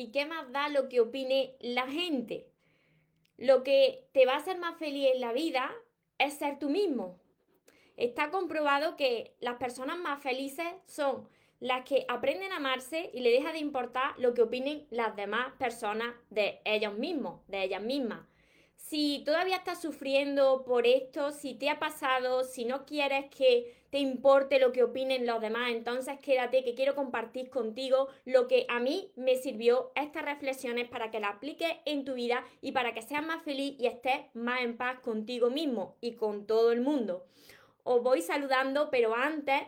¿Y qué más da lo que opine la gente? Lo que te va a hacer más feliz en la vida es ser tú mismo. Está comprobado que las personas más felices son las que aprenden a amarse y le deja de importar lo que opinen las demás personas de ellos mismos, de ellas mismas. Si todavía estás sufriendo por esto, si te ha pasado, si no quieres que te importe lo que opinen los demás, entonces quédate que quiero compartir contigo lo que a mí me sirvió estas reflexiones para que las apliques en tu vida y para que seas más feliz y estés más en paz contigo mismo y con todo el mundo. Os voy saludando, pero antes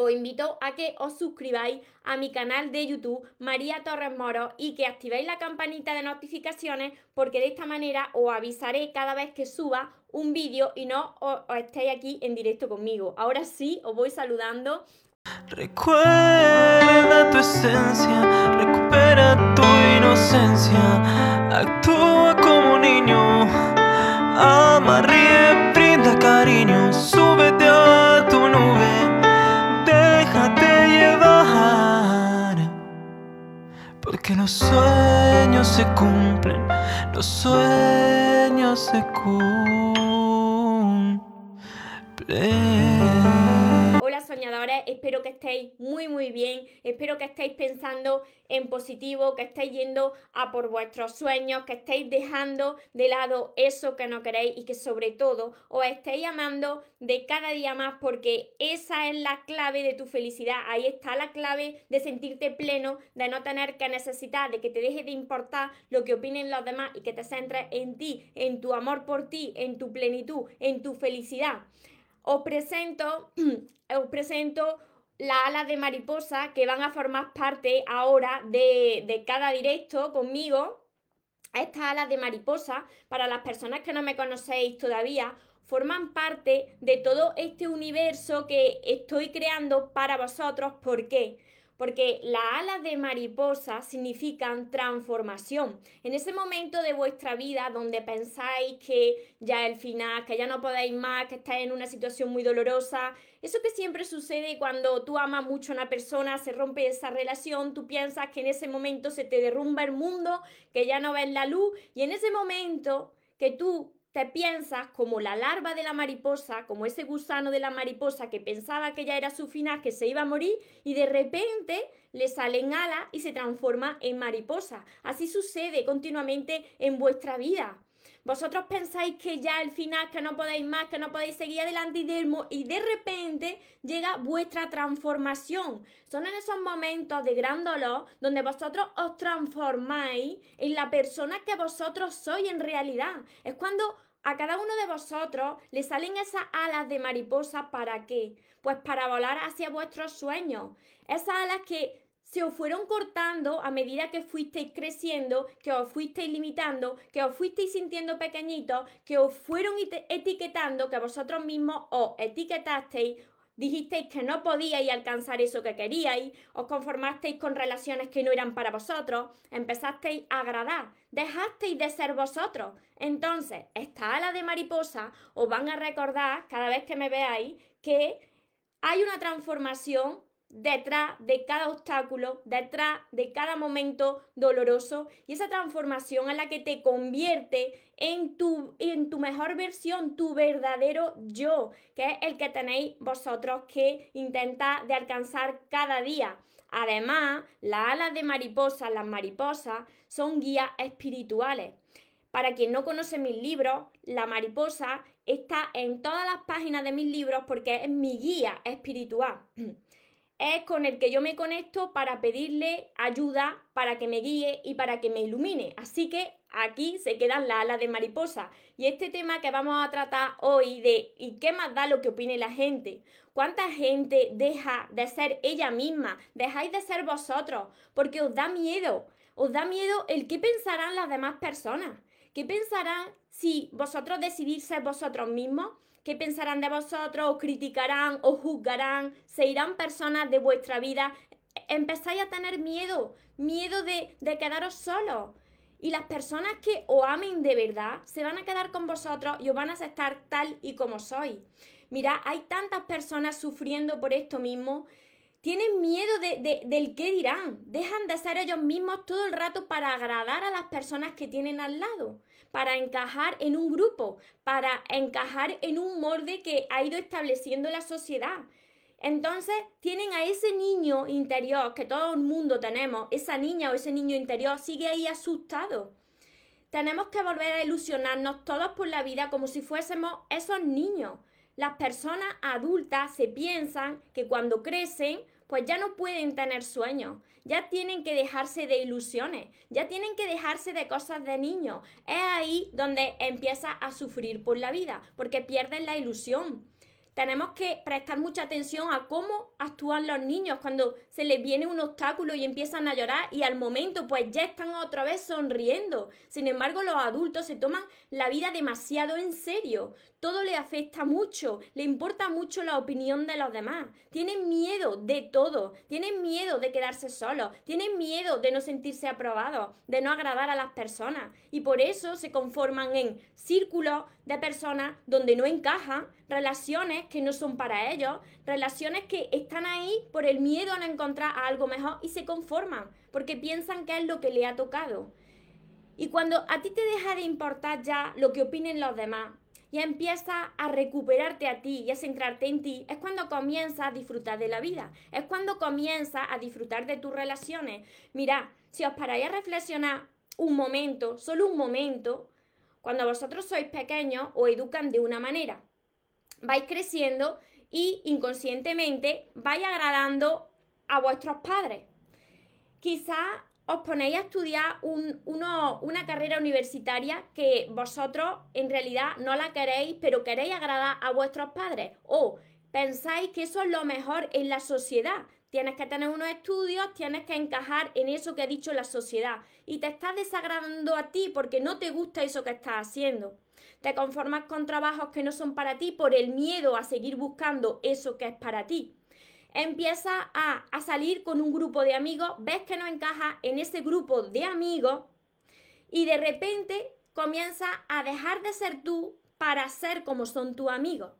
os invito a que os suscribáis a mi canal de YouTube María Torres Moro y que activéis la campanita de notificaciones porque de esta manera os avisaré cada vez que suba un vídeo y no os, estéis aquí en directo conmigo. Ahora sí, os voy saludando. Recuerda tu esencia, recupera tu inocencia, actúa como niño, ama, ríe, brinda cariño, Porque los sueños se cumplen, los sueños se cumplen. Soñadores, espero que estéis muy muy bien, espero que estéis pensando en positivo, que estéis yendo a por vuestros sueños, que estéis dejando de lado eso que no queréis y que sobre todo os estéis amando de cada día más porque esa es la clave de tu felicidad, ahí está la clave de sentirte pleno, de no tener que necesitar, de que te deje de importar lo que opinen los demás y que te centres en ti, en tu amor por ti, en tu plenitud, en tu felicidad os presento, os presento las alas de mariposa que van a formar parte ahora de, de cada directo conmigo. Estas alas de mariposa, para las personas que no me conocéis todavía, forman parte de todo este universo que estoy creando para vosotros. ¿Por qué? Porque las alas de mariposa significan transformación. En ese momento de vuestra vida donde pensáis que ya el final, que ya no podéis más, que estáis en una situación muy dolorosa, eso que siempre sucede cuando tú amas mucho a una persona, se rompe esa relación, tú piensas que en ese momento se te derrumba el mundo, que ya no ves la luz, y en ese momento que tú te piensas como la larva de la mariposa, como ese gusano de la mariposa que pensaba que ya era su final, que se iba a morir, y de repente le salen alas y se transforma en mariposa. Así sucede continuamente en vuestra vida. Vosotros pensáis que ya el final, que no podéis más, que no podéis seguir adelante y de, y de repente llega vuestra transformación. Son en esos momentos de gran dolor donde vosotros os transformáis en la persona que vosotros sois en realidad. Es cuando a cada uno de vosotros le salen esas alas de mariposa para qué? Pues para volar hacia vuestros sueños. Esas alas que se os fueron cortando a medida que fuisteis creciendo, que os fuisteis limitando, que os fuisteis sintiendo pequeñitos, que os fueron etiquetando, que vosotros mismos os etiquetasteis, dijisteis que no podíais alcanzar eso que queríais, os conformasteis con relaciones que no eran para vosotros, empezasteis a agradar, dejasteis de ser vosotros. Entonces, esta ala de mariposa os van a recordar cada vez que me veáis que hay una transformación detrás de cada obstáculo, detrás de cada momento doloroso y esa transformación es la que te convierte en tu, en tu mejor versión, tu verdadero yo, que es el que tenéis vosotros que intentar de alcanzar cada día. Además, las alas de mariposa, las mariposas, son guías espirituales. Para quien no conoce mis libros, la mariposa está en todas las páginas de mis libros porque es mi guía espiritual. es con el que yo me conecto para pedirle ayuda, para que me guíe y para que me ilumine. Así que aquí se quedan las alas de mariposa. Y este tema que vamos a tratar hoy de ¿y qué más da lo que opine la gente? ¿Cuánta gente deja de ser ella misma? Dejáis de ser vosotros porque os da miedo. Os da miedo el qué pensarán las demás personas. ¿Qué pensarán si vosotros decidís ser vosotros mismos? ¿Qué pensarán de vosotros? ¿Os criticarán? ¿Os juzgarán? ¿Se irán personas de vuestra vida? Empezáis a tener miedo, miedo de, de quedaros solos. Y las personas que os amen de verdad se van a quedar con vosotros y os van a aceptar tal y como sois. Mira, hay tantas personas sufriendo por esto mismo tienen miedo de, del qué dirán. Dejan de ser ellos mismos todo el rato para agradar a las personas que tienen al lado, para encajar en un grupo, para encajar en un molde que ha ido estableciendo la sociedad. Entonces tienen a ese niño interior que todo el mundo tenemos, esa niña o ese niño interior sigue ahí asustado. Tenemos que volver a ilusionarnos todos por la vida como si fuésemos esos niños. Las personas adultas se piensan que cuando crecen pues ya no pueden tener sueños, ya tienen que dejarse de ilusiones, ya tienen que dejarse de cosas de niños. Es ahí donde empieza a sufrir por la vida, porque pierden la ilusión tenemos que prestar mucha atención a cómo actúan los niños cuando se les viene un obstáculo y empiezan a llorar y al momento pues ya están otra vez sonriendo. Sin embargo, los adultos se toman la vida demasiado en serio. Todo le afecta mucho, le importa mucho la opinión de los demás. Tienen miedo de todo, tienen miedo de quedarse solos, tienen miedo de no sentirse aprobados, de no agradar a las personas y por eso se conforman en círculos de personas donde no encajan, relaciones que no son para ellos, relaciones que están ahí por el miedo a no encontrar algo mejor y se conforman porque piensan que es lo que le ha tocado. Y cuando a ti te deja de importar ya lo que opinen los demás y empieza a recuperarte a ti y a centrarte en ti, es cuando comienzas a disfrutar de la vida, es cuando comienzas a disfrutar de tus relaciones. Mira, si os paráis a reflexionar un momento, solo un momento, cuando vosotros sois pequeños os educan de una manera vais creciendo y inconscientemente vais agradando a vuestros padres. Quizá os ponéis a estudiar una carrera universitaria que vosotros en realidad no la queréis, pero queréis agradar a vuestros padres. O pensáis que eso es lo mejor en la sociedad. Tienes que tener unos estudios, tienes que encajar en eso que ha dicho la sociedad. Y te estás desagradando a ti porque no te gusta eso que estás haciendo te conformas con trabajos que no son para ti por el miedo a seguir buscando eso que es para ti. Empiezas a, a salir con un grupo de amigos, ves que no encaja en ese grupo de amigos y de repente comienzas a dejar de ser tú para ser como son tus amigos.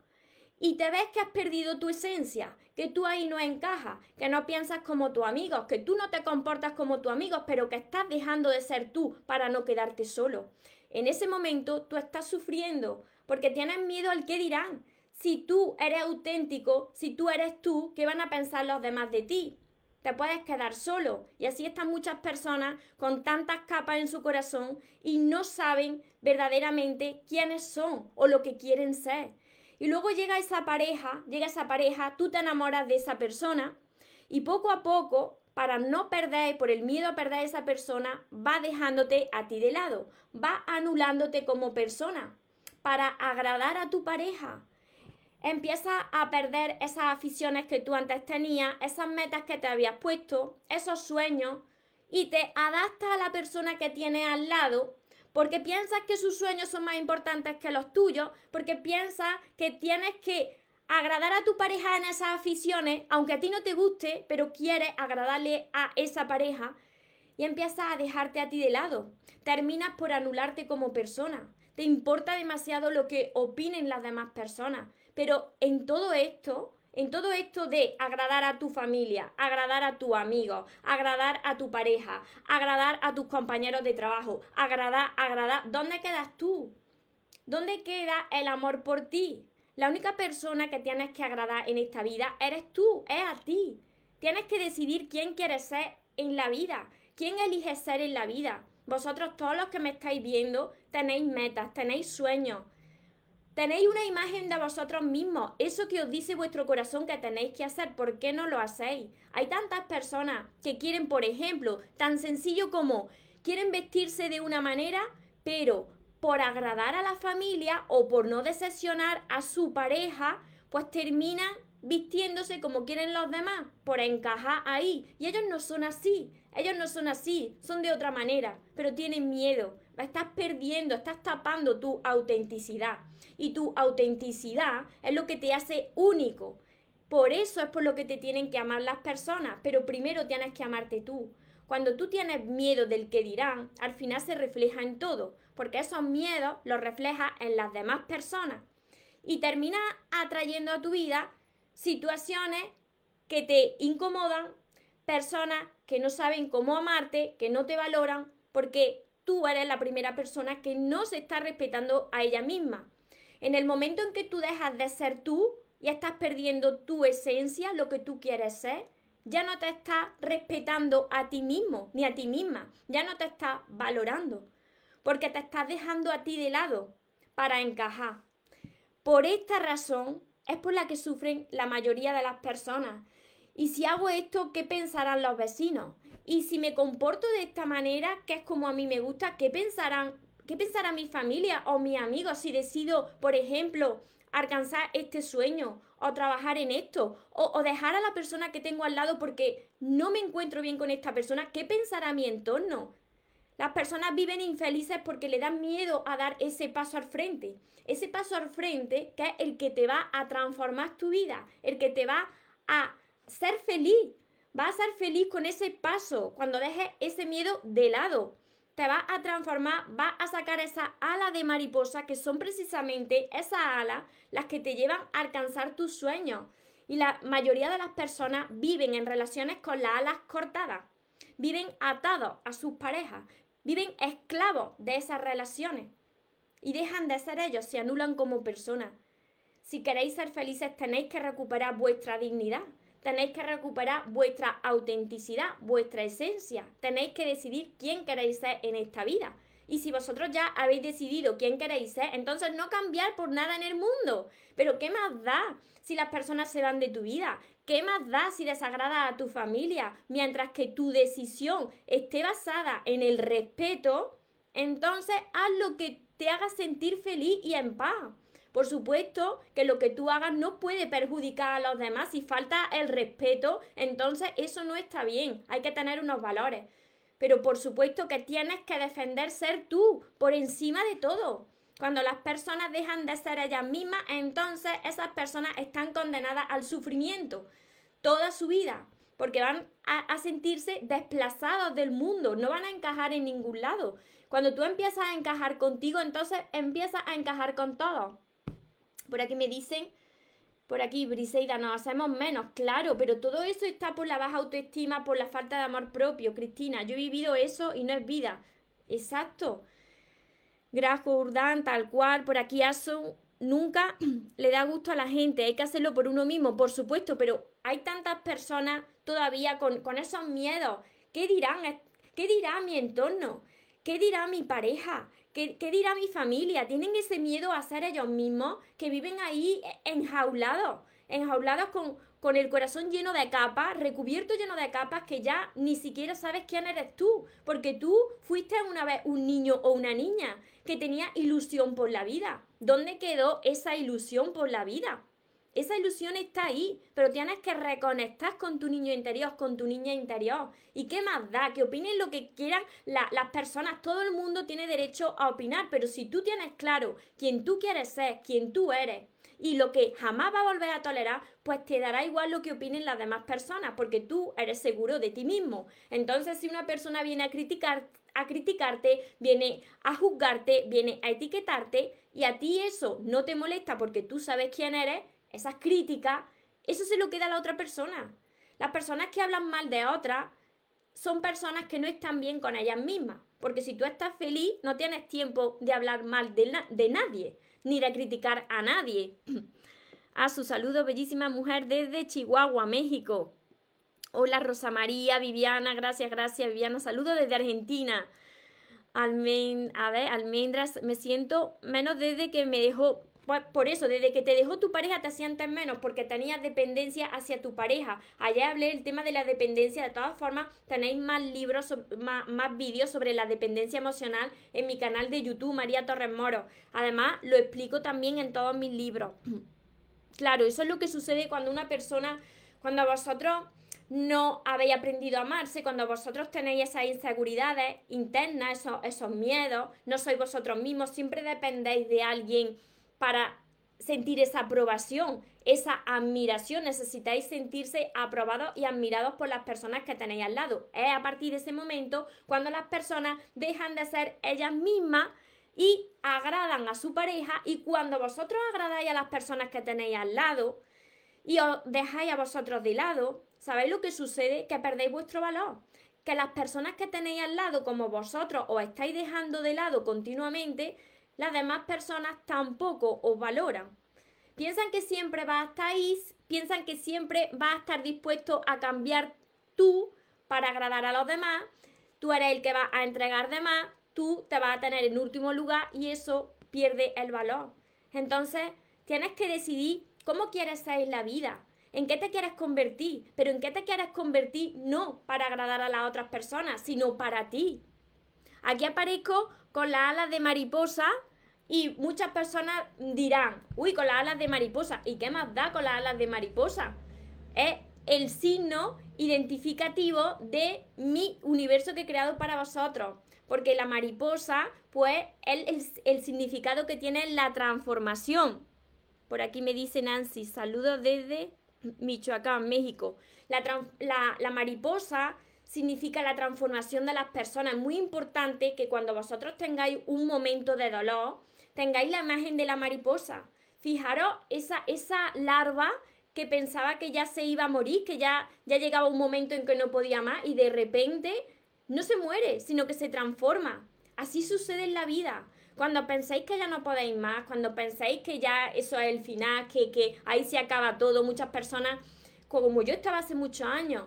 Y te ves que has perdido tu esencia, que tú ahí no encajas, que no piensas como tus amigos, que tú no te comportas como tus amigos, pero que estás dejando de ser tú para no quedarte solo en ese momento tú estás sufriendo porque tienes miedo al qué dirán. Si tú eres auténtico, si tú eres tú, ¿qué van a pensar los demás de ti? Te puedes quedar solo. Y así están muchas personas con tantas capas en su corazón y no saben verdaderamente quiénes son o lo que quieren ser. Y luego llega esa pareja, llega esa pareja, tú te enamoras de esa persona y poco a poco para no perder, por el miedo a perder a esa persona, va dejándote a ti de lado, va anulándote como persona para agradar a tu pareja. Empieza a perder esas aficiones que tú antes tenías, esas metas que te habías puesto, esos sueños, y te adaptas a la persona que tienes al lado porque piensas que sus sueños son más importantes que los tuyos, porque piensas que tienes que agradar a tu pareja en esas aficiones, aunque a ti no te guste, pero quieres agradarle a esa pareja y empiezas a dejarte a ti de lado. Terminas por anularte como persona. Te importa demasiado lo que opinen las demás personas. Pero en todo esto, en todo esto de agradar a tu familia, agradar a tu amigo, agradar a tu pareja, agradar a tus compañeros de trabajo, agradar, agradar, ¿dónde quedas tú? ¿Dónde queda el amor por ti? La única persona que tienes que agradar en esta vida eres tú, es a ti. Tienes que decidir quién quieres ser en la vida, quién eliges ser en la vida. Vosotros todos los que me estáis viendo tenéis metas, tenéis sueños, tenéis una imagen de vosotros mismos, eso que os dice vuestro corazón que tenéis que hacer, ¿por qué no lo hacéis? Hay tantas personas que quieren, por ejemplo, tan sencillo como quieren vestirse de una manera, pero por agradar a la familia o por no decepcionar a su pareja, pues terminan vistiéndose como quieren los demás, por encajar ahí. Y ellos no son así, ellos no son así, son de otra manera, pero tienen miedo. Estás perdiendo, estás tapando tu autenticidad. Y tu autenticidad es lo que te hace único. Por eso es por lo que te tienen que amar las personas, pero primero tienes que amarte tú. Cuando tú tienes miedo del que dirán, al final se refleja en todo porque esos miedos los refleja en las demás personas y termina atrayendo a tu vida situaciones que te incomodan, personas que no saben cómo amarte, que no te valoran, porque tú eres la primera persona que no se está respetando a ella misma. En el momento en que tú dejas de ser tú y estás perdiendo tu esencia, lo que tú quieres ser, ya no te estás respetando a ti mismo ni a ti misma, ya no te estás valorando, porque te estás dejando a ti de lado para encajar. Por esta razón es por la que sufren la mayoría de las personas. Y si hago esto, ¿qué pensarán los vecinos? Y si me comporto de esta manera, que es como a mí me gusta, ¿qué pensarán? ¿Qué pensará mi familia o mis amigos si decido, por ejemplo, alcanzar este sueño o trabajar en esto o, o, dejar a la persona que tengo al lado porque no me encuentro bien con esta persona, ¿qué pensará mi entorno? Las personas viven infelices porque le dan miedo a dar ese paso al frente. Ese paso al frente que es el que te va a transformar tu vida, el que te va a ser feliz. Va a ser feliz con ese paso cuando dejes ese miedo de lado. Te va a transformar, va a sacar esa ala de mariposa que son precisamente esas alas las que te llevan a alcanzar tus sueños. Y la mayoría de las personas viven en relaciones con las alas cortadas, viven atados a sus parejas, viven esclavos de esas relaciones. Y dejan de ser ellos, se anulan como personas. Si queréis ser felices tenéis que recuperar vuestra dignidad, tenéis que recuperar vuestra autenticidad, vuestra esencia. Tenéis que decidir quién queréis ser en esta vida. Y si vosotros ya habéis decidido quién queréis ser, entonces no cambiar por nada en el mundo. Pero ¿qué más da si las personas se van de tu vida? ¿Qué más da si desagrada a tu familia? Mientras que tu decisión esté basada en el respeto, entonces haz lo que te haga sentir feliz y en paz. Por supuesto que lo que tú hagas no puede perjudicar a los demás. Si falta el respeto, entonces eso no está bien. Hay que tener unos valores. Pero por supuesto que tienes que defender ser tú por encima de todo. Cuando las personas dejan de ser ellas mismas, entonces esas personas están condenadas al sufrimiento toda su vida, porque van a, a, sentirse desplazados del mundo, no van a encajar en ningún lado. Cuando tú empiezas a encajar contigo, entonces empiezas a encajar con todo. Por aquí me dicen, por aquí Briseida, nos hacemos menos, claro, pero todo eso está por la baja autoestima, por la falta de amor propio, Cristina. Yo he vivido eso y no es vida. Exacto. Grajo Urdán, tal cual, por aquí Asun, nunca le da gusto a la gente, hay que hacerlo por uno mismo, por supuesto, pero hay tantas personas todavía con, con esos miedos. ¿Qué dirán? ¿Qué dirá mi entorno? ¿Qué dirá mi pareja? ¿Qué, dirá mi familia? Tienen ese miedo a ser ellos mismos que viven ahí enjaulados, enjaulados con, con el corazón lleno de capas, recubierto lleno de capas que ya ni siquiera sabes quién eres tú, porque tú fuiste una vez un niño o una niña que tenía ilusión por la vida. ¿Dónde quedó esa ilusión por la vida? Esa ilusión está ahí, pero tienes que reconectar con tu niño interior, con tu niña interior. ¿Y qué más da? Que opinen lo que quieran las personas. Todo el mundo tiene derecho a opinar, pero si tú tienes claro quién tú quieres ser, quién tú eres, y lo que jamás va a volver a tolerar, pues te dará igual lo que opinen las demás personas, porque tú eres seguro de ti mismo. Entonces, si una persona viene a criticar, a criticarte, viene a juzgarte, viene a etiquetarte, y a ti eso no te molesta porque tú sabes quién eres, esas críticas, eso se lo queda a la otra persona. Las personas que hablan mal de otras son personas que no están bien con ellas mismas. Porque si tú estás feliz, no tienes tiempo de hablar mal de, de nadie, ni de criticar a nadie. A su saludo, bellísima mujer desde Chihuahua, México. Hola Rosa María, Viviana, gracias, gracias Viviana. Saludo desde Argentina. Almen, a ver, almendras, me siento menos desde que me dejó por eso, desde que te dejó tu pareja te sientes menos porque tenías dependencia hacia tu pareja. Allá hablé el tema de la dependencia. De todas formas, tenéis más libros, más, más vídeos sobre la dependencia emocional en mi canal de YouTube, María Torres Moro. Además, lo explico también en todos mis libros. Claro, eso es lo que sucede cuando una persona, cuando vosotros no habéis aprendido a amarse, cuando vosotros tenéis esas inseguridades internas, esos, esos miedos, no sois vosotros mismos, siempre dependéis de alguien para sentir esa aprobación, esa admiración. Necesitáis sentirse aprobados y admirados por las personas que tenéis al lado. Es a partir de ese momento cuando las personas dejan de ser ellas mismas y agradan a su pareja y cuando vosotros agradáis a las personas que tenéis al lado, y os dejáis a vosotros de lado, ¿sabéis lo que sucede? Que perdéis vuestro valor. Que las personas que tenéis al lado, como vosotros, os estáis dejando de lado continuamente, las demás personas tampoco os valoran. Piensan que siempre vas a estar ahí, piensan que siempre vas a estar dispuesto a cambiar tú para agradar a los demás, tú eres el que va a entregar de más, tú te vas a tener en último lugar y eso pierde el valor. Entonces, tienes que decidir cómo quieres ser la vida, en qué te quieres convertir, pero en qué te quieres convertir no para agradar a las otras personas, sino para ti. Aquí aparezco con las alas de mariposa y muchas personas dirán, uy, con las alas de mariposa. ¿Y qué más da con las alas de mariposa? Es el signo identificativo de mi universo que he creado para vosotros. Porque la mariposa, pues, es el, significado que tiene la transformación. Por aquí me dice Nancy, saludos desde Michoacán, México. La, la, la mariposa significa la transformación de las personas. Es muy importante que cuando vosotros tengáis un momento de dolor, tengáis la imagen de la mariposa. Fijaros esa, esa larva que pensaba que ya se iba a morir, que ya, ya llegaba un momento en que no podía más y de repente no se muere, sino que se transforma. Así sucede en la vida. Cuando pensáis que ya no podéis más, cuando pensáis que ya eso es el final, que, que ahí se acaba todo, muchas personas, como yo estaba hace muchos años,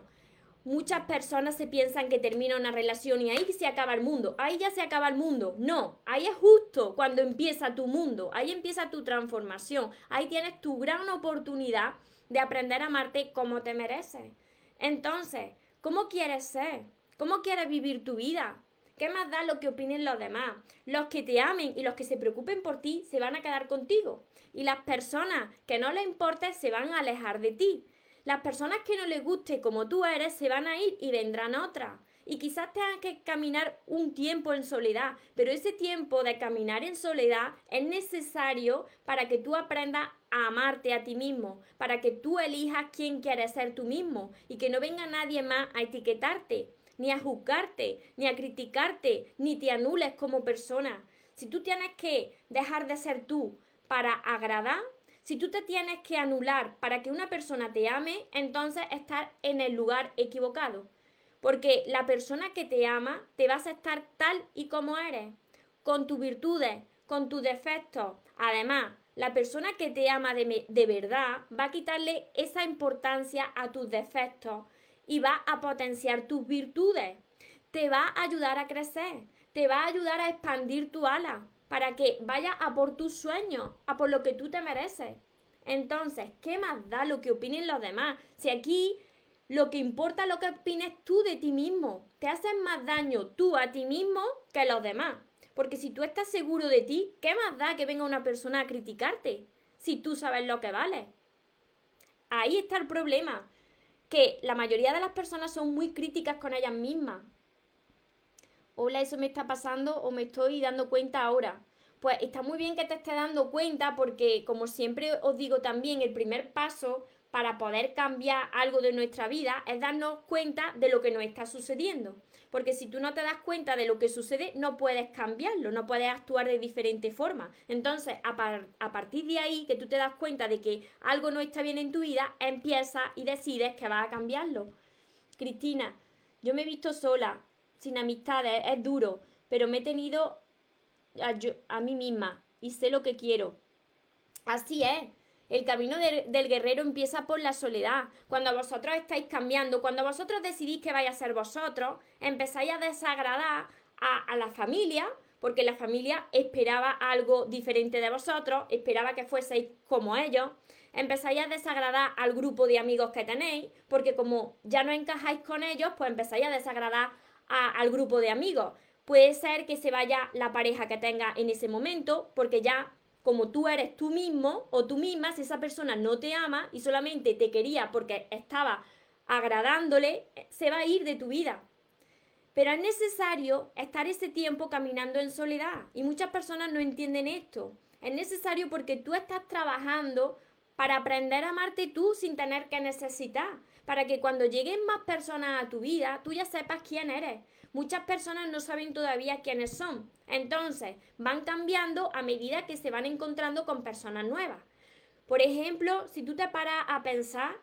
muchas personas se piensan que termina una relación y ahí se acaba el mundo. Ahí ya se acaba el mundo. No, ahí es justo cuando empieza tu mundo. Ahí empieza tu transformación. Ahí tienes tu gran oportunidad de aprender a amarte como te mereces. Entonces, ¿cómo quieres ser? ¿Cómo quieres vivir tu vida? ¿Qué más da lo que opinen los demás? Los que te amen y los que se preocupen por ti se van a quedar contigo. Y las personas que no les importe se van a alejar de ti. Las personas que no les guste como tú eres se van a ir y vendrán otras. Y quizás tengas que caminar un tiempo en soledad, pero ese tiempo de caminar en soledad es necesario para que tú aprendas a amarte a ti mismo, para que tú elijas quién quieres ser tú mismo y que no venga nadie más a etiquetarte, ni a juzgarte, ni a criticarte, ni te anules como persona. Si tú tienes que dejar de ser tú para agradar, si tú te tienes que anular para que una persona te ame, entonces estás en el lugar equivocado. Porque la persona que te ama te va a aceptar tal y como eres, con tus virtudes, con tus defectos. Además, la persona que te ama de, de, verdad va a quitarle esa importancia a tus defectos y va a potenciar tus virtudes. Te va a ayudar a crecer, te va a ayudar a expandir tu ala, para que vaya a por tus sueños, a por lo que tú te mereces. Entonces, ¿qué más da lo que opinen los demás? Si aquí lo que importa es lo que opines tú de ti mismo. Te haces más daño tú a ti mismo que los demás. Porque si tú estás seguro de ti, ¿qué más da que venga una persona a criticarte? Si tú sabes lo que vale. Ahí está el problema. Que la mayoría de las personas son muy críticas con ellas mismas hola, eso me está pasando o me estoy dando cuenta ahora. Pues está muy bien que te estés dando cuenta porque, como siempre os digo también, el primer paso para poder cambiar algo de nuestra vida es darnos cuenta de lo que nos está sucediendo. Porque si tú no te das cuenta de lo que sucede, no puedes cambiarlo, no puedes actuar de diferente forma. Entonces, a, a partir de ahí, que tú te das cuenta de que algo no está bien en tu vida, empieza y decides que vas a cambiarlo. Cristina, yo me he visto sola, sin amistades, es duro, pero me he tenido a, mí misma y sé lo que quiero. Así es. El camino del guerrero empieza por la soledad. Cuando vosotros estáis cambiando, cuando vosotros decidís que vais a ser vosotros, empezáis a desagradar a, a, la familia, porque la familia esperaba algo diferente de vosotros, esperaba que fueseis como ellos. Empezáis a desagradar al grupo de amigos que tenéis, porque como ya no encajáis con ellos, pues empezáis a desagradar al grupo de amigos. Puede ser que se vaya la pareja que tenga en ese momento, porque ya como tú eres tú mismo o tú misma, si esa persona no te ama y solamente te quería porque estaba agradándole, se va a ir de tu vida. Pero es necesario estar ese tiempo caminando en soledad y muchas personas no entienden esto. Es necesario porque tú estás trabajando para aprender a amarte tú sin tener que necesitar para que cuando lleguen más personas a tu vida, tú ya sepas quién eres. Muchas personas no saben todavía quiénes son. Entonces, van cambiando a medida que se van encontrando con personas nuevas. Por ejemplo, si tú te paras a pensar,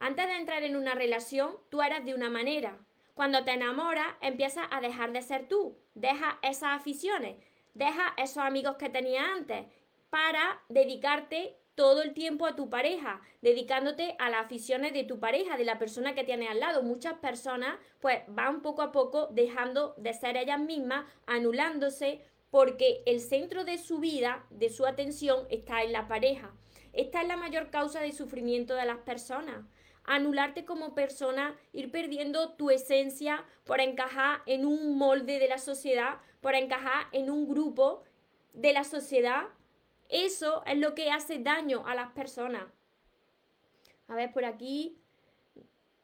antes de entrar en una relación, tú eras de una manera. Cuando te enamoras, empiezas a dejar de ser tú. Deja esas aficiones, deja esos amigos que tenías antes para dedicarte todo el tiempo a tu pareja, dedicándote a las aficiones de tu pareja, de la persona que tienes al lado. Muchas personas pues van poco a poco dejando de ser ellas mismas, anulándose, porque el centro de su vida, de su atención, está en la pareja. Esta es la mayor causa de sufrimiento de las personas. Anularte como persona, ir perdiendo tu esencia por encajar en un molde de la sociedad, por encajar en un grupo de la sociedad eso es lo que hace daño a las personas. A ver, por aquí,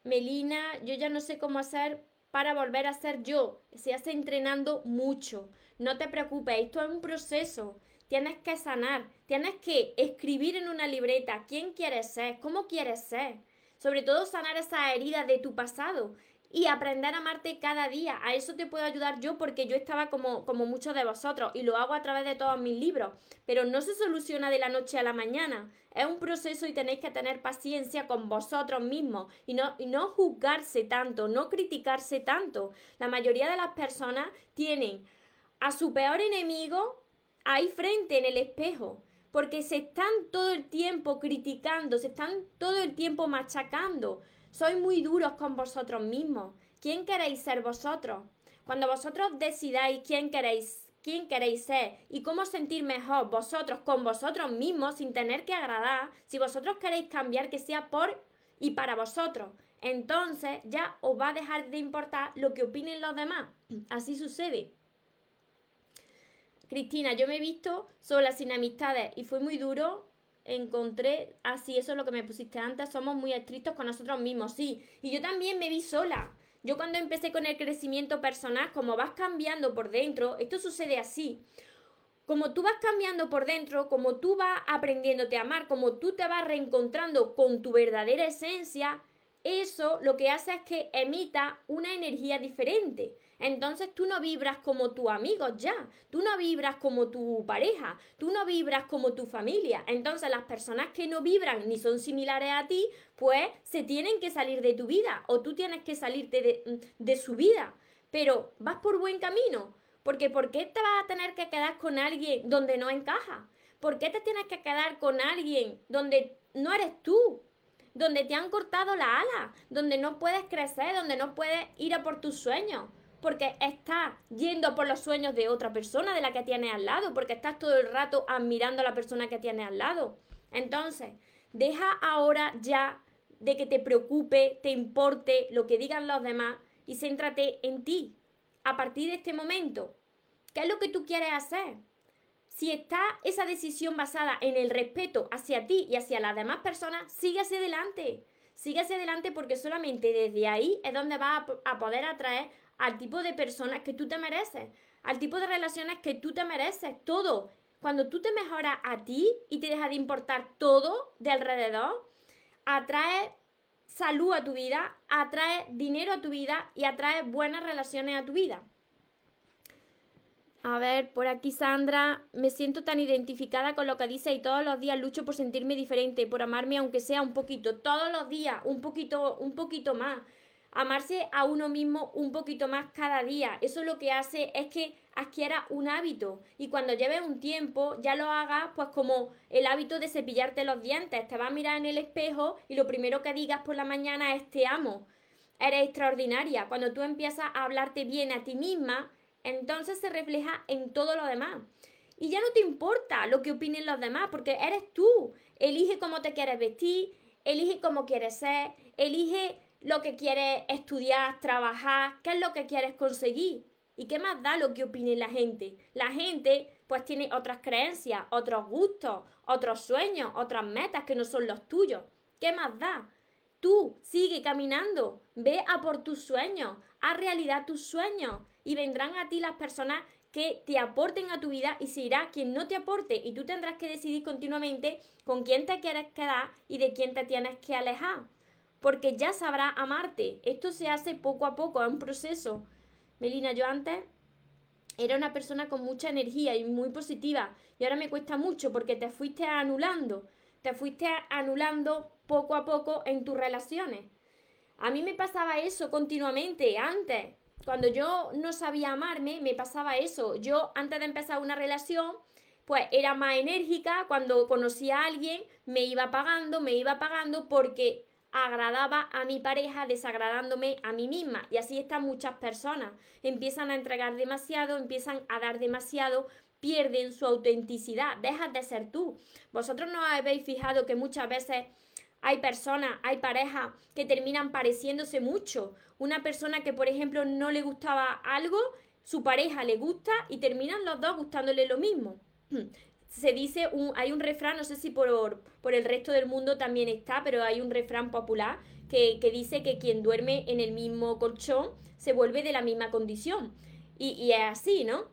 Melina, yo ya no sé cómo hacer para volver a ser yo. Se hace entrenando mucho. No te preocupes, esto es un proceso. Tienes que sanar, tienes que escribir en una libreta quién quieres ser, cómo quieres ser. Sobre todo sanar esa herida de tu pasado y aprender a amarte cada día. A eso te puedo ayudar yo porque yo estaba como, como muchos de vosotros y lo hago a través de todos mis libros, pero no se soluciona de la noche a la mañana. Es un proceso y tenéis que tener paciencia con vosotros mismos y no, y no juzgarse tanto, no criticarse tanto. La mayoría de las personas tienen a su peor enemigo ahí frente en el espejo porque se están todo el tiempo criticando, se están todo el tiempo machacando. Sois muy duros con vosotros mismos. ¿Quién queréis ser vosotros? Cuando vosotros decidáis quién queréis, quién queréis ser y cómo sentir mejor vosotros con vosotros mismos sin tener que agradar, si vosotros queréis cambiar que sea por y para vosotros, entonces ya os va a dejar de importar lo que opinen los demás. Así sucede. Cristina, yo me he visto sola, sin amistades, y fue muy duro encontré, así, eso es lo que me pusiste antes, somos muy estrictos con nosotros mismos, sí. Y yo también me vi sola. Yo cuando empecé con el crecimiento personal, como vas cambiando por dentro, esto sucede así. Como tú vas cambiando por dentro, como tú vas aprendiéndote a amar, como tú te vas reencontrando con tu verdadera esencia, eso lo que hace es que emita una energía diferente. Entonces tú no vibras como tu amigo ya, tú no vibras como tu pareja, tú no vibras como tu familia. Entonces las personas que no vibran ni son similares a ti, pues se tienen que salir de tu vida o tú tienes que salirte de, de su vida. Pero vas por buen camino, porque ¿por qué te vas a tener que quedar con alguien donde no encaja? ¿Por qué te tienes que quedar con alguien donde no eres tú? Donde te han cortado la ala, donde no puedes crecer, donde no puedes ir a por tus sueños porque estás yendo por los sueños de otra persona, de la que tienes al lado, porque estás todo el rato admirando a la persona que tienes al lado. Entonces, deja ahora ya de que te preocupe, te importe lo que digan los demás y céntrate en ti. A partir de este momento, ¿qué es lo que tú quieres hacer? Si está esa decisión basada en el respeto hacia ti y hacia las demás personas, sigue hacia adelante. Sigue hacia adelante porque solamente desde ahí es donde vas a poder atraer al tipo de personas que tú te mereces, al tipo de relaciones que tú te mereces, todo. Cuando tú te mejoras a ti y te deja de importar todo de alrededor, atrae salud a tu vida, atrae dinero a tu vida y atrae buenas relaciones a tu vida. A ver, por aquí Sandra, me siento tan identificada con lo que dice y todos los días lucho por sentirme diferente, por amarme aunque sea un poquito, todos los días, un poquito, un poquito más amarse a uno mismo un poquito más cada día. Eso lo que hace es que adquiera un hábito y cuando lleves un tiempo ya lo hagas pues como el hábito de cepillarte los dientes. Te vas a mirar en el espejo y lo primero que digas por la mañana es te amo. Eres extraordinaria. Cuando tú empiezas a hablarte bien a ti misma, entonces se refleja en todo lo demás. Y ya no te importa lo que opinen los demás, porque eres tú. Elige cómo te quieres vestir, elige cómo quieres ser, elige lo que quieres estudiar, trabajar, qué es lo que quieres conseguir. ¿Y qué más da lo que opine la gente? La gente pues tiene otras creencias, otros gustos, otros sueños, otras metas que no son los tuyos. ¿Qué más da? Tú sigue caminando, ve a por tus sueños, haz realidad tus sueños y vendrán a ti las personas que te aporten a tu vida y se irá quien no te aporte y tú tendrás que decidir continuamente con quién te quieres quedar y de quién te tienes que alejar porque ya sabrá amarte. Esto se hace poco a poco, es un proceso. Melina, yo antes era una persona con mucha energía y muy positiva y ahora me cuesta mucho porque te fuiste anulando. te fuiste anulando poco a poco en tus relaciones. A mí me pasaba eso continuamente antes. Cuando yo no sabía amarme, me pasaba eso. Yo antes de empezar una relación, pues era más enérgica. Cuando conocía a alguien, me iba pagando, me iba pagando porque agradaba a mi pareja desagradándome a mí misma. Y así están muchas personas. Empiezan a entregar demasiado, empiezan a dar demasiado, pierden su autenticidad, dejas de ser tú. Vosotros no habéis fijado que muchas veces hay personas, hay parejas que terminan pareciéndose mucho. Una persona que, por ejemplo, no le gustaba algo, su pareja le gusta y terminan los dos gustándole lo mismo. Se dice, un, hay un refrán, no sé si por, por el resto del mundo también está, pero hay un refrán popular que, dice que quien duerme en el mismo colchón se vuelve de la misma condición. Y, y es así, ¿no?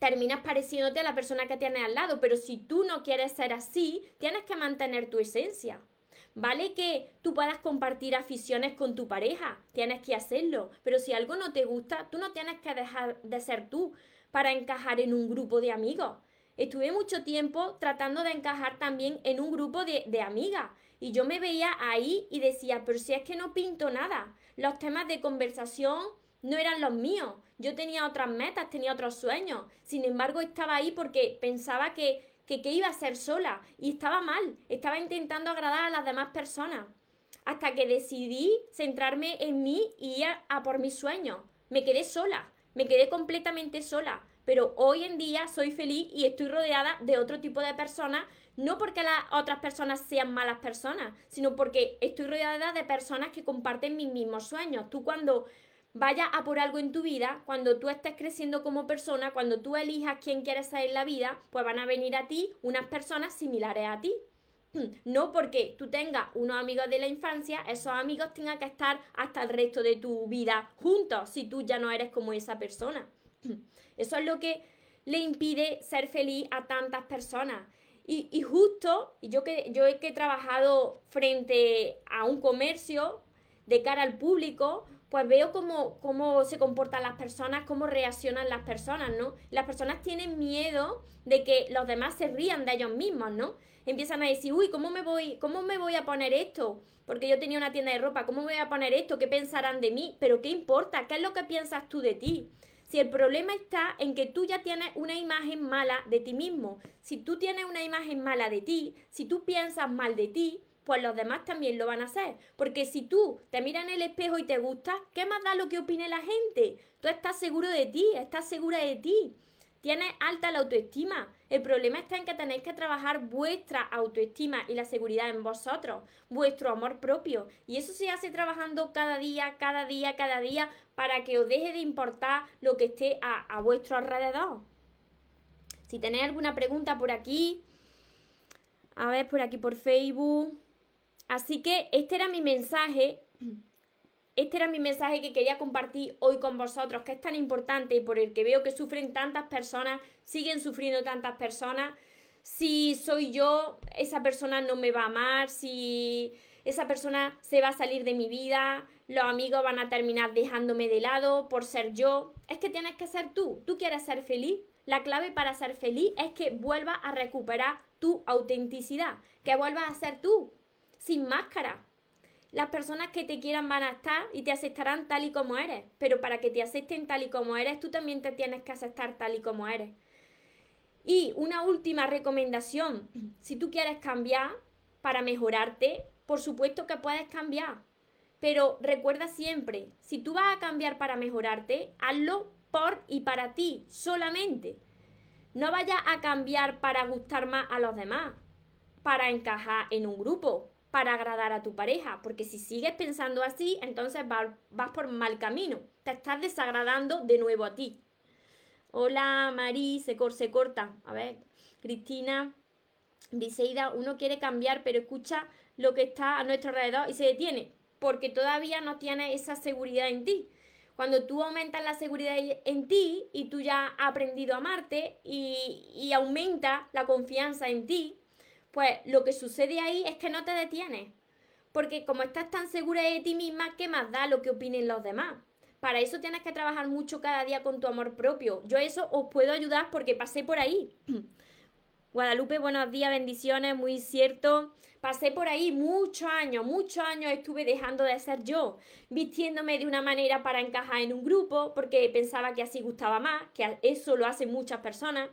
terminas pareciéndote a la persona que tienes al lado, pero si tú no quieres ser así, tienes que mantener tu esencia. Vale que tú puedas compartir aficiones con tu pareja, tienes que hacerlo, pero si algo no te gusta, tú no tienes que dejar de ser tú para encajar en un grupo de amigos. Estuve mucho tiempo tratando de encajar también en un grupo de, de amigas y yo me veía ahí y decía, pero si es que no pinto nada, los temas de conversación no eran los míos, yo tenía otras metas, tenía otros sueños, sin embargo estaba ahí porque pensaba que que, iba a ser sola y estaba mal, estaba intentando agradar a las demás personas. Hasta que decidí centrarme en mí y ir a, por mis sueños. Me quedé sola, me quedé completamente sola. Pero hoy en día soy feliz y estoy rodeada de otro tipo de personas, no porque las otras personas sean malas personas, sino porque estoy rodeada de personas que comparten mis mismos sueños. Tú cuando vaya a por algo en tu vida, cuando tú estés creciendo como persona, cuando tú elijas quién quieres ser en la vida, pues van a venir a ti unas personas similares a ti. No porque tú tengas unos amigos de la infancia, esos amigos tengan que estar hasta el resto de tu vida juntos si tú ya no eres como esa persona. Eso es lo que le impide ser feliz a tantas personas. Y, y justo, yo que, yo que he trabajado frente a un comercio de cara al público, pues veo cómo, cómo se comportan las personas, cómo reaccionan las personas, ¿no? Las personas tienen miedo de que los demás se rían de ellos mismos, ¿no? Empiezan a decir, uy, ¿cómo me voy, cómo me voy a poner esto? Porque yo tenía una tienda de ropa, ¿cómo me voy a poner esto? ¿Qué pensarán de mí? Pero ¿qué importa? ¿Qué es lo que piensas tú de ti? Si el problema está en que tú ya tienes una imagen mala de ti mismo, si tú tienes una imagen mala de ti, si tú piensas mal de ti, pues los demás también lo van a hacer. Porque si tú te miras en el espejo y te gusta, ¿qué más da lo que opine la gente? Tú estás seguro de ti, estás segura de ti. Tienes alta la autoestima. El problema está en que tenéis que trabajar vuestra autoestima y la seguridad en vosotros, vuestro amor propio. Y eso se hace trabajando cada día, cada día, cada día, para que os deje de importar lo que esté a, a vuestro alrededor. Si tenéis alguna pregunta por aquí, a ver, por aquí por Facebook. Así que este era mi mensaje, este era mi mensaje que quería compartir hoy con vosotros, que es tan importante y por el que veo que sufren tantas personas, siguen sufriendo tantas personas. Si soy yo, esa persona no me va a amar, si esa persona se va a salir de mi vida, los amigos van a terminar dejándome de lado por ser yo. Es que tienes que ser tú, tú quieres ser feliz. La clave para ser feliz es que vuelvas a recuperar tu autenticidad, que vuelvas a ser tú, sin máscara. Las personas que te quieran van a estar y te aceptarán tal y como eres, pero para que te acepten tal y como eres, tú también te tienes que aceptar tal y como eres. Y una última recomendación, si tú quieres cambiar para mejorarte, por supuesto que puedes cambiar, pero recuerda siempre, si tú vas a cambiar para mejorarte, hazlo por y para ti solamente. No vayas a cambiar para gustar más a los demás, para encajar en un grupo, para agradar a tu pareja, porque si sigues pensando así, entonces vas, por mal camino, te estás desagradando de nuevo a ti. Hola, Marí, se, se corta. A ver, Cristina, Briseida, uno quiere cambiar, pero escucha lo que está a nuestro alrededor y se detiene, porque todavía no tienes esa seguridad en ti. Cuando tú aumentas la seguridad en ti y tú ya has aprendido a amarte y, y aumenta la confianza en ti, pues lo que sucede ahí es que no te detienes. Porque como estás tan segura de ti misma, ¿qué más da lo que opinen los demás? Para eso tienes que trabajar mucho cada día con tu amor propio. Yo eso os puedo ayudar porque pasé por ahí. Guadalupe, buenos días, bendiciones, muy cierto. Pasé por ahí muchos años, muchos años estuve dejando de ser yo, vistiéndome de una manera para encajar en un grupo, porque pensaba que así gustaba más, que eso lo hacen muchas personas,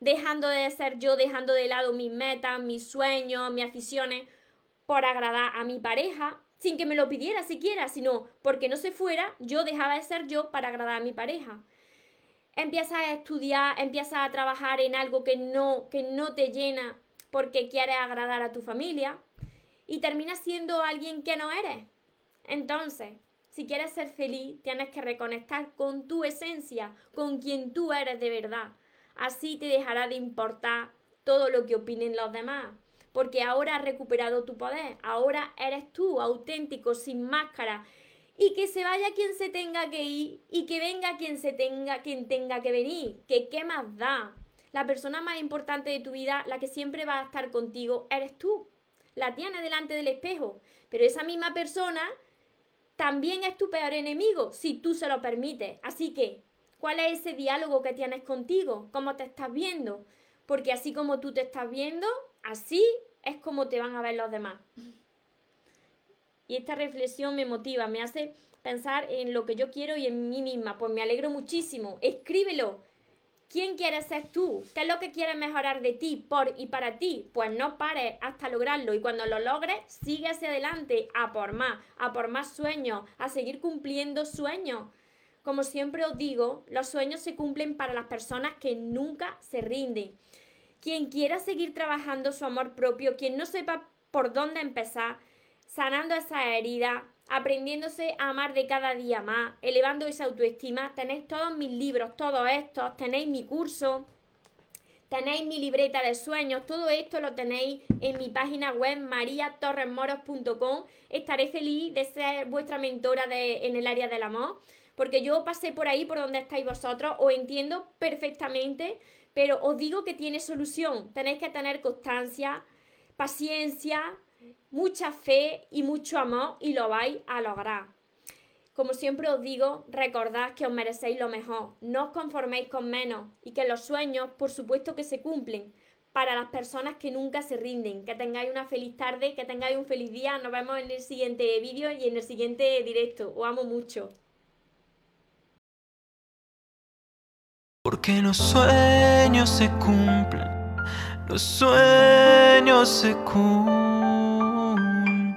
dejando de ser yo, dejando de lado mis metas, mis sueños, mis aficiones, por agradar a mi pareja, sin que me lo pidiera siquiera, sino porque no se fuera, yo dejaba de ser yo para agradar a mi pareja. Empiezas a estudiar, empiezas a trabajar en algo que no, que no te llena porque quieres agradar a tu familia y terminas siendo alguien que no eres. Entonces, si quieres ser feliz, tienes que reconectar con tu esencia, con quien tú eres de verdad. Así te dejará de importar todo lo que opinen los demás, porque ahora has recuperado tu poder, ahora eres tú, auténtico, sin máscara, y que se vaya quien se tenga que ir y que venga quien se tenga quien tenga que venir, que qué más da, la persona más importante de tu vida, la que siempre va a estar contigo, eres tú. La tienes delante del espejo. Pero esa misma persona también es tu peor enemigo, si tú se lo permites. Así que, ¿cuál es ese diálogo que tienes contigo? ¿Cómo te estás viendo? Porque así como tú te estás viendo, así es como te van a ver los demás. Y esta reflexión me motiva, me hace pensar en lo que yo quiero y en mí misma. Pues me alegro muchísimo. Escríbelo ¿Quién quieres ser tú? ¿Qué es lo que quieres mejorar de ti, por y para ti? Pues no pares hasta lograrlo y cuando lo logres, sigue hacia adelante, a por más, a por más sueños, a seguir cumpliendo sueños. Como siempre os digo, los sueños se cumplen para las personas que nunca se rinden. Quien quiera seguir trabajando su amor propio, quien no sepa por dónde empezar, sanando esa herida, aprendiéndose a amar de cada día más, elevando esa autoestima. Tenéis todos mis libros, todos estos, tenéis mi curso, tenéis mi libreta de sueños, todo esto lo tenéis en mi página web mariatorresmoros.com. Estaré feliz de ser vuestra mentora en el área del amor, porque yo pasé por ahí, por donde estáis vosotros, os entiendo perfectamente, pero os digo que tiene solución. Tenéis que tener constancia, paciencia, mucha fe y mucho amor y lo vais a lograr. Como siempre os digo, recordad que os merecéis lo mejor, no os conforméis con menos y que los sueños, por supuesto que se cumplen para las personas que nunca se rinden. Que tengáis una feliz tarde, que tengáis un feliz día. Nos vemos en el siguiente vídeo y en el siguiente directo. Os amo mucho. Porque los sueños se cumplen, los sueños se cumplen.